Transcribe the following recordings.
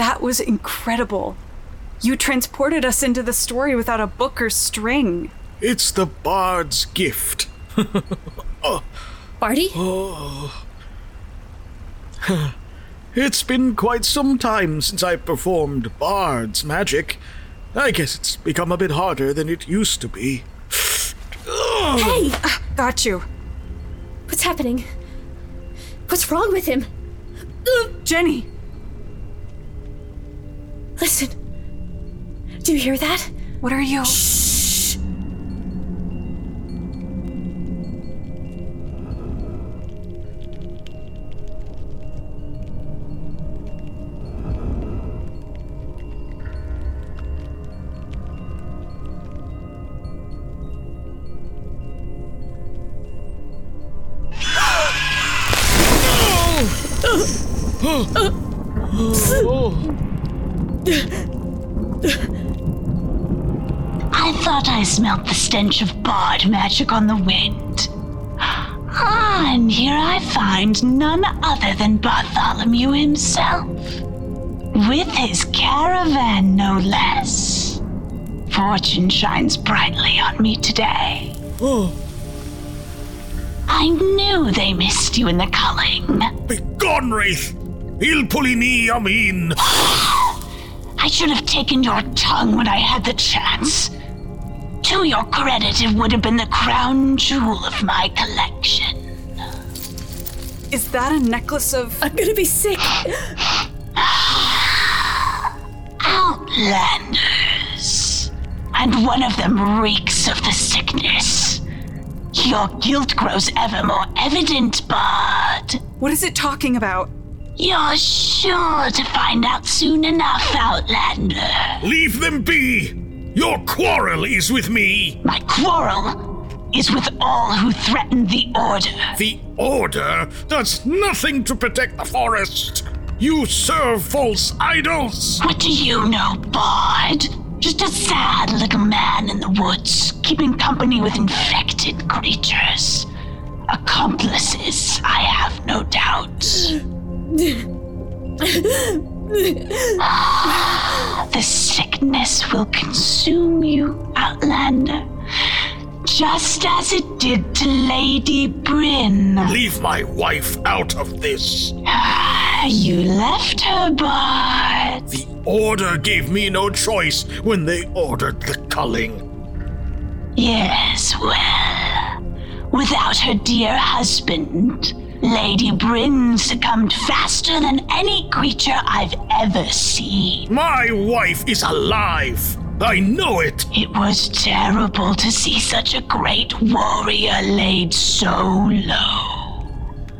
That was incredible. You transported us into the story without a book or string. It's the bard's gift. Uh. Barty? Oh. it's been quite some time since I performed bard's magic. I guess it's become a bit harder than it used to be. Hey! Got you. What's happening? What's wrong with him? Jenny! Listen. Do you hear that? What are you? Shh. Stench of bard magic on the wind. Ah, and here I find none other than Bartholomew himself. With his caravan, no less. Fortune shines brightly on me today. Oh. I knew they missed you in the culling. Begone, Wraith! Il Pulini Amin! I should have taken your tongue when I had the chance. To your credit, it would have been the crown jewel of my collection. Is that a necklace of. I'm gonna be sick. Outlanders. And one of them reeks of the sickness. Your guilt grows ever more evident, Bard. What is it talking about? You're sure to find out soon enough, Outlander. Leave them be! Your quarrel is with me! My quarrel is with all who threaten the Order. The Order does nothing to protect the forest! You serve false idols! What do you know, Bard? Just a sad little man in the woods, keeping company with infected creatures. Accomplices, I have no doubt. Ah, the sickness will consume you, Outlander. Just as it did to Lady Bryn. Leave my wife out of this! You left her, Bard. The Order gave me no choice when they ordered the culling. Yes, well, without her dear husband, Lady Bryn succumbed faster than any creature I've ever seen. My wife is alive! I know it! It was terrible to see such a great warrior laid so low.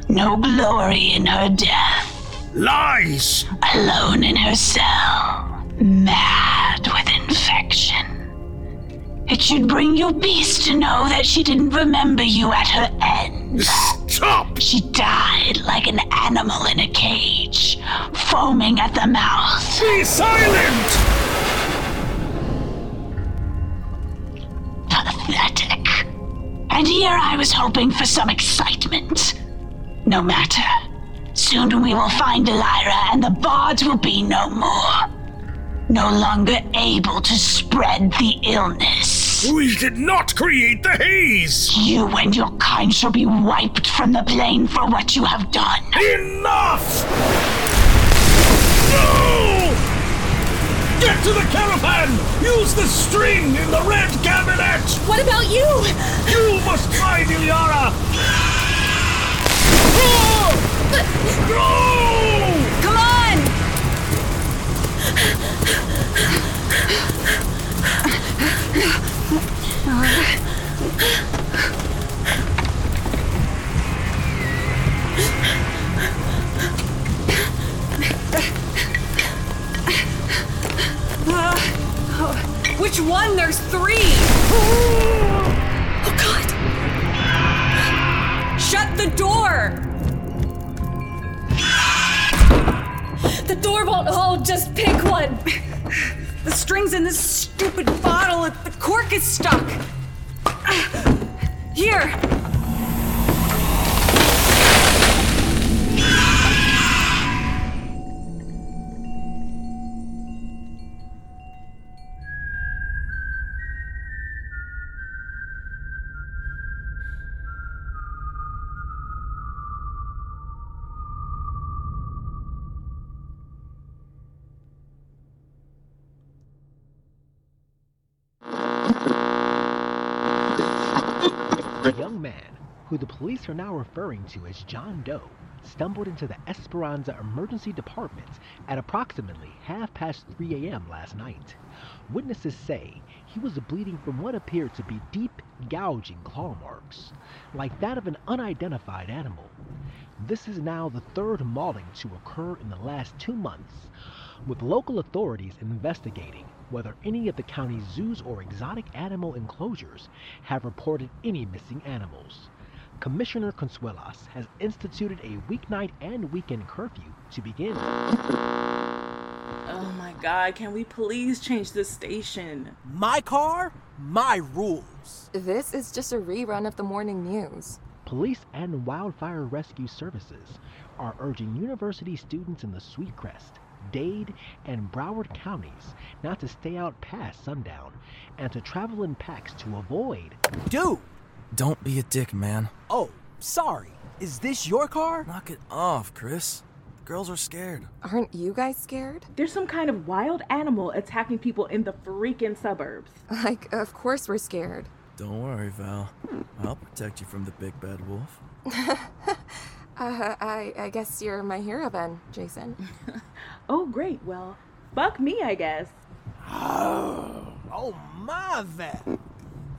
No glory in her death, Lies! alone in her cell, mad. It should bring you peace to know that she didn't remember you at her end. Stop! She died like an animal in a cage, foaming at the mouth. Be silent! Pathetic. And here I was hoping for some excitement. No matter. Soon we will find Elira and the bards will be no more. No longer able to spread the illness. We did not create the haze! You and your kind shall be wiped from the plane for what you have done. Enough! No! Get to the caravan! Use the string in the red cabinet! What about you? You must find Ilyara! No! Come on! Who the police are now referring to as John Doe, stumbled into the Esperanza Emergency Department at approximately half past 3 a.m. last night. Witnesses say he was bleeding from what appeared to be deep, gouging claw marks, like that of an unidentified animal. This is now the third mauling to occur in the last two months, with local authorities investigating whether any of the county's zoos or exotic animal enclosures have reported any missing animals. Commissioner Consuelos has instituted a weeknight and weekend curfew to begin. Oh my god, can we please change the station? My car, my rules. This is just a rerun of the morning news. Police and wildfire rescue services are urging university students in the Sweetcrest, Dade, and Broward counties not to stay out past sundown and to travel in packs to avoid. Dude! Don't be a dick, man. Oh, sorry. Is this your car? Knock it off, Chris. Girls are scared. Aren't you guys scared? There's some kind of wild animal attacking people in the freaking suburbs. Like, of course we're scared. Don't worry, Val. I'll protect you from the big bad wolf. Uh, I, I guess you're my hero then, Jason. Oh, great. Well, fuck me, I guess. Oh my Val.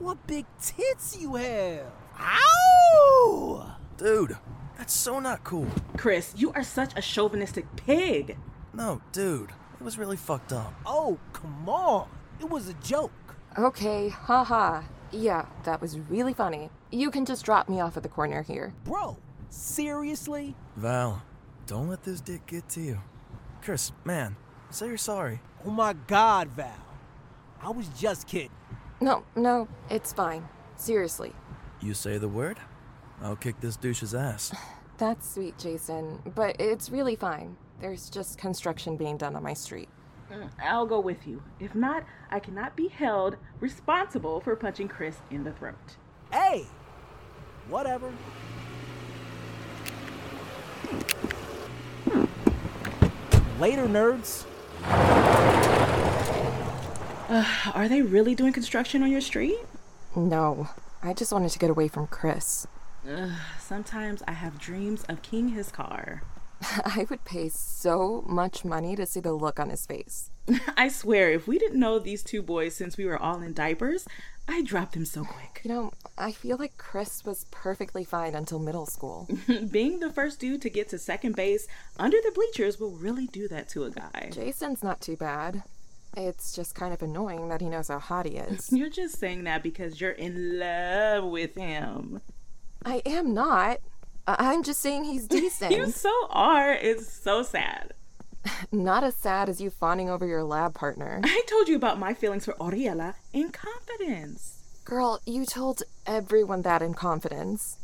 What big tits you have. Ow! Dude, that's so not cool. Chris, you are such a chauvinistic pig. No, dude, it was really fucked up. Oh, come on. It was a joke. Okay, haha. Yeah, that was really funny. You can just drop me off at the corner here. Bro, seriously? Val, don't let this dick get to you. Chris, man, say you're sorry. Oh my god, Val. I was just kidding. No, no, it's fine. Seriously. You say the word, I'll kick this douche's ass. That's sweet, Jason, but it's really fine. There's just construction being done on my street. Mm, I'll go with you. If not, I cannot be held responsible for punching Chris in the throat. Hey! Whatever. Later, nerds. Are they really doing construction on your street? No, I just wanted to get away from Chris. Sometimes I have dreams of keying his car. I would pay so much money to see the look on his face. I swear, if we didn't know these two boys since we were all in diapers, I'd drop them so quick. You know, I feel like Chris was perfectly fine until middle school. Being the first dude to get to second base under the bleachers will really do that to a guy. Jason's not too bad. It's just kind of annoying that he knows how hot he is. You're just saying that because you're in love with him. I am not. I'm just saying he's decent. You so are. It's so sad. not as sad as you fawning over your lab partner. I told you about my feelings for Oriela in confidence. Girl, you told everyone that in confidence.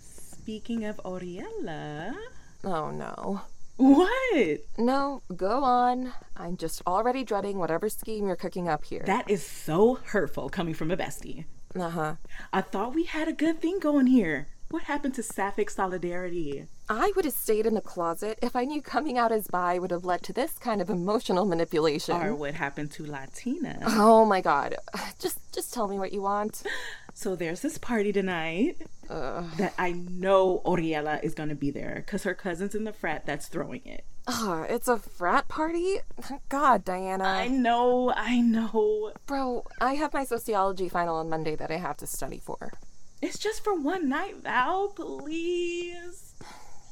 Speaking of Oriela, Oh no. What? No, go on. I'm just already dreading whatever scheme you're cooking up here. That is so hurtful coming from a bestie. Uh huh. I thought we had a good thing going here. What happened to sapphic solidarity? I would have stayed in the closet if I knew coming out as bi would have led to this kind of emotional manipulation. Or what happened to Latina? Oh my god. Just just tell me what you want. So there's this party tonight that I know Oriela is gonna be there because her cousin's in the frat that's throwing it. Oh, it's a frat party? God, Diana. I know, I know. Bro, I have my sociology final on Monday that I have to study for. It's just for one night, Val, please.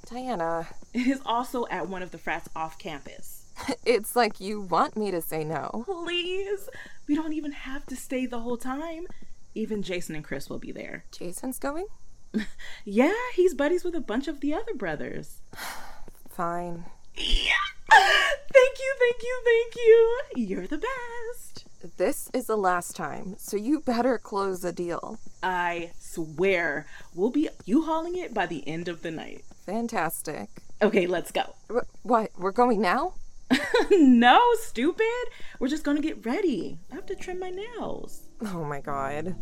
Diana, It is also at one of the frats off campus. it's like you want me to say no. Please. We don't even have to stay the whole time. Even Jason and Chris will be there. Jason's going? Yeah, he's buddies with a bunch of the other brothers. Fine. Yeah. Thank you, thank you, thank you. You're the best. This is the last time, so you better close the deal. I swear, we'll be you hauling it by the end of the night. Fantastic. Okay, let's go. Wh- what? We're going now? no, stupid. We're just gonna get ready. I have to trim my nails. Oh my god.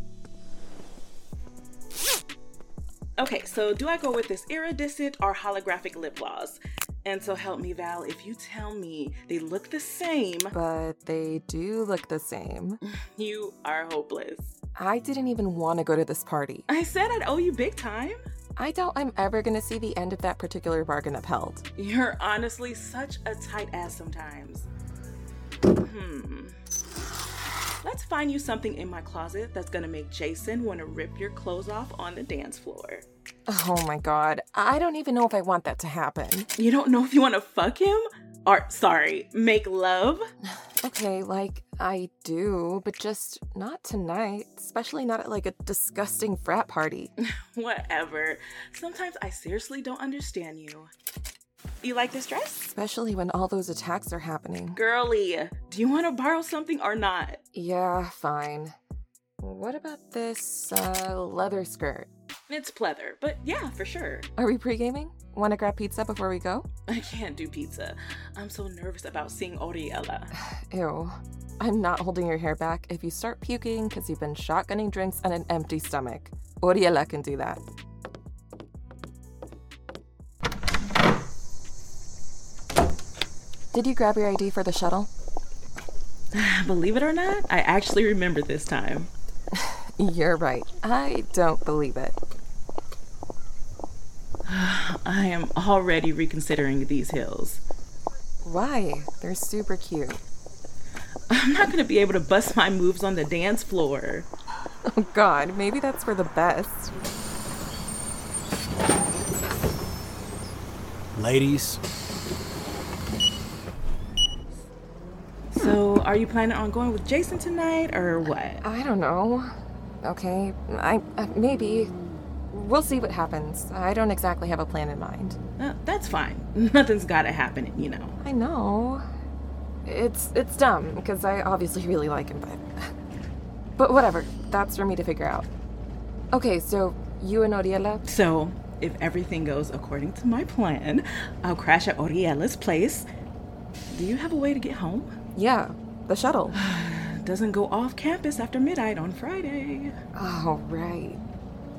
Okay, so do I go with this iridescent or holographic lip gloss? And so help me, Val, if you tell me they look the same, But they do look the same. you are hopeless. I didn't even want to go to this party. I said I'd owe you big time. I doubt I'm ever gonna see the end of that particular bargain upheld. You're honestly such a tight ass sometimes. Hmm. Find you something in my closet that's gonna make Jason wanna rip your clothes off on the dance floor. Oh my god, I don't even know if I want that to happen. You don't know if you wanna fuck him? Or, sorry, make love? Okay, like, I do, but just not tonight. Especially not at like a disgusting frat party. Whatever. Sometimes I seriously don't understand you. You like this dress? Especially when all those attacks are happening. Girly, do you want to borrow something or not? Yeah, fine. What about this uh, leather skirt? It's pleather, but yeah, for sure. Are we pre gaming? Want to grab pizza before we go? I can't do pizza. I'm so nervous about seeing Oriella. Ew. I'm not holding your hair back if you start puking because you've been shotgunning drinks on an empty stomach. Oriella can do that. Did you grab your ID for the shuttle? Believe it or not, I actually remember this time. You're right. I don't believe it. I am already reconsidering these hills. Why? They're super cute. I'm not gonna be able to bust my moves on the dance floor. Oh god, maybe that's for the best. Ladies, So, are you planning on going with Jason tonight or what? I don't know. Okay, I uh, maybe we'll see what happens. I don't exactly have a plan in mind. Uh, that's fine. Nothing's gotta happen, you know. I know. It's it's dumb because I obviously really like him, but but whatever. That's for me to figure out. Okay, so you and Oriela. So, if everything goes according to my plan, I'll crash at Oriella's place. Do you have a way to get home? Yeah, the shuttle. Doesn't go off campus after midnight on Friday. Oh, right.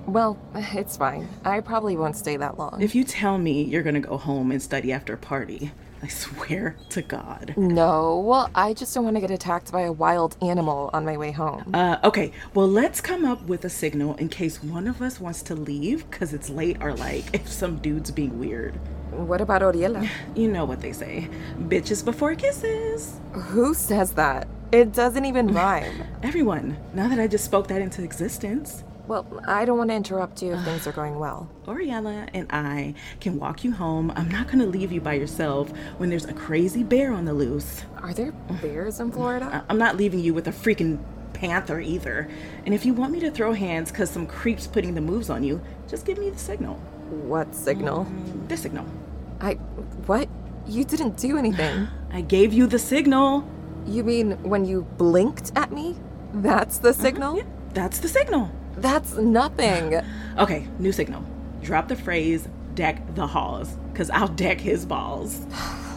Well, it's fine. I probably won't stay that long. If you tell me you're gonna go home and study after a party, I swear to God. No, well, I just don't want to get attacked by a wild animal on my way home. Uh, okay, well, let's come up with a signal in case one of us wants to leave because it's late or like if some dude's being weird. What about Oriela? You know what they say bitches before kisses. Who says that? It doesn't even rhyme. Everyone, now that I just spoke that into existence. Well, I don't want to interrupt you if things are going well. Oriella and I can walk you home. I'm not gonna leave you by yourself when there's a crazy bear on the loose. Are there bears in Florida? I'm not leaving you with a freaking panther either. And if you want me to throw hands because some creep's putting the moves on you, just give me the signal. What signal? This signal. I. What? You didn't do anything. I gave you the signal. You mean when you blinked at me? That's the uh-huh. signal? Yeah, that's the signal. That's nothing. Okay, new signal. Drop the phrase deck the halls, because I'll deck his balls.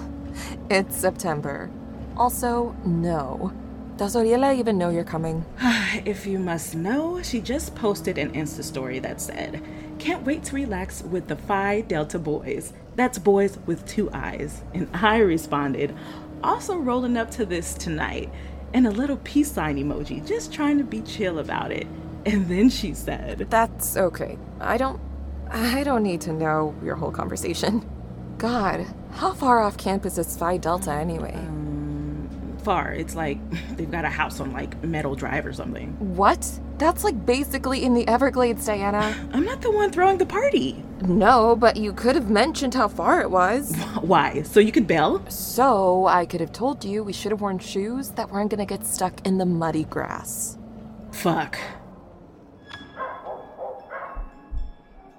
It's September. Also, no. Does Oriela even know you're coming? if you must know, she just posted an Insta story that said, Can't wait to relax with the Phi Delta boys. That's boys with two eyes. And I responded, Also rolling up to this tonight. And a little peace sign emoji, just trying to be chill about it. And then she said, That's okay. I don't. I don't need to know your whole conversation. God, how far off campus is Phi Delta anyway? Far. It's like they've got a house on like Metal Drive or something. What? That's like basically in the Everglades, Diana. I'm not the one throwing the party. No, but you could have mentioned how far it was. Why? So you could bail? So I could have told you we should have worn shoes that weren't gonna get stuck in the muddy grass. Fuck.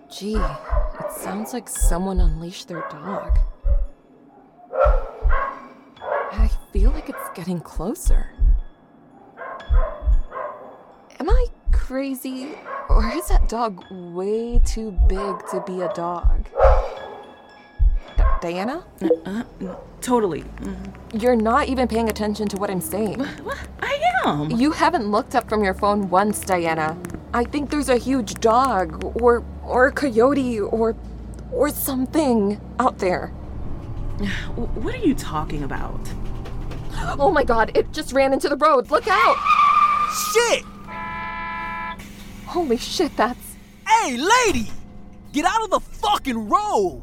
Gee, it sounds like someone unleashed their dog. I feel like it's getting closer. Am I crazy? Or is that dog way too big to be a dog? D- Diana? Uh, totally. Mhm. You're not even paying attention to what I'm saying. What? I am. You haven't looked up from your phone once, Diana. I think there's a huge dog or or a coyote or or something out there. What are you talking about? Oh my god, it just ran into the road. Look out! shit! Holy shit, that's Hey, lady! Get out of the fucking road!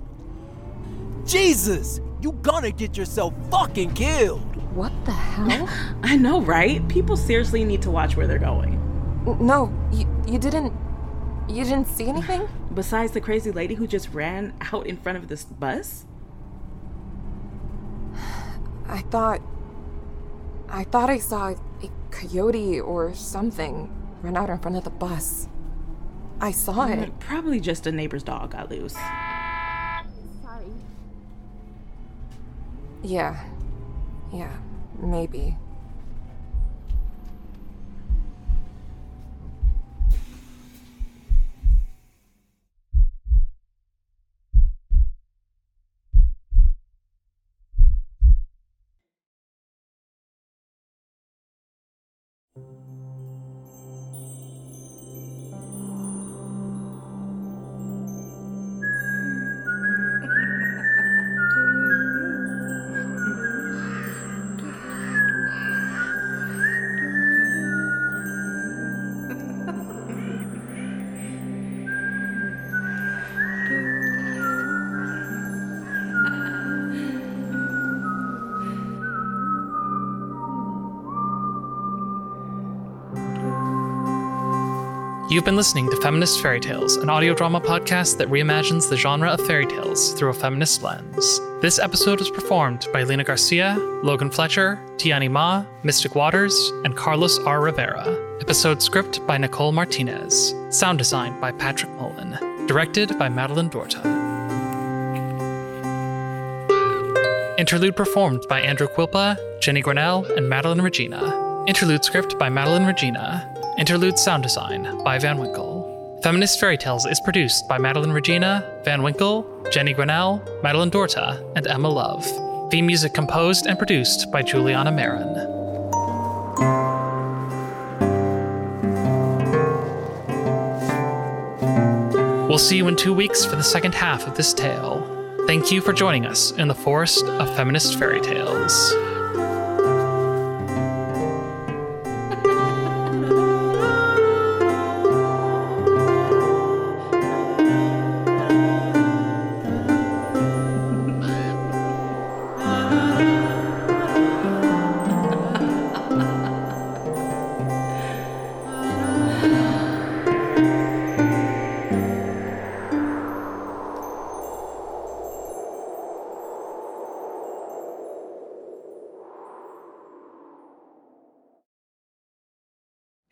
Jesus, you gonna get yourself fucking killed. What the hell? I know, right? People seriously need to watch where they're going. no, you, you didn't. You didn't see anything? Besides the crazy lady who just ran out in front of this bus? I thought. I thought I saw a coyote or something run out in front of the bus. I saw it. Mm, Probably just a neighbor's dog got loose. Sorry. Yeah. Yeah, maybe. You've been listening to Feminist Fairy Tales, an audio drama podcast that reimagines the genre of fairy tales through a feminist lens. This episode was performed by Lena Garcia, Logan Fletcher, Tyanni Mah, Mystic Waterz, and Carlos R. Rivera. Episode script by Nicole Martinez. Sound design by Patrick Mullen. Directed by Madelyn Dorta. Interlude performed by Andrew Quilpa, Jennie Grenelle, and Madeleine Regina. Interlude script by Madeleine Regina. Interlude sound design by Van Winkle. Feminist Fairy Tales is produced by Madeleine Regina, Van Winkle, Jennie Grenelle, Madelyn Dorta, and Emma Love. Theme music composed and produced by Juliana Marin. We'll see you in two weeks for the second half of this tale. Thank you for joining us in the forest of feminist fairy tales.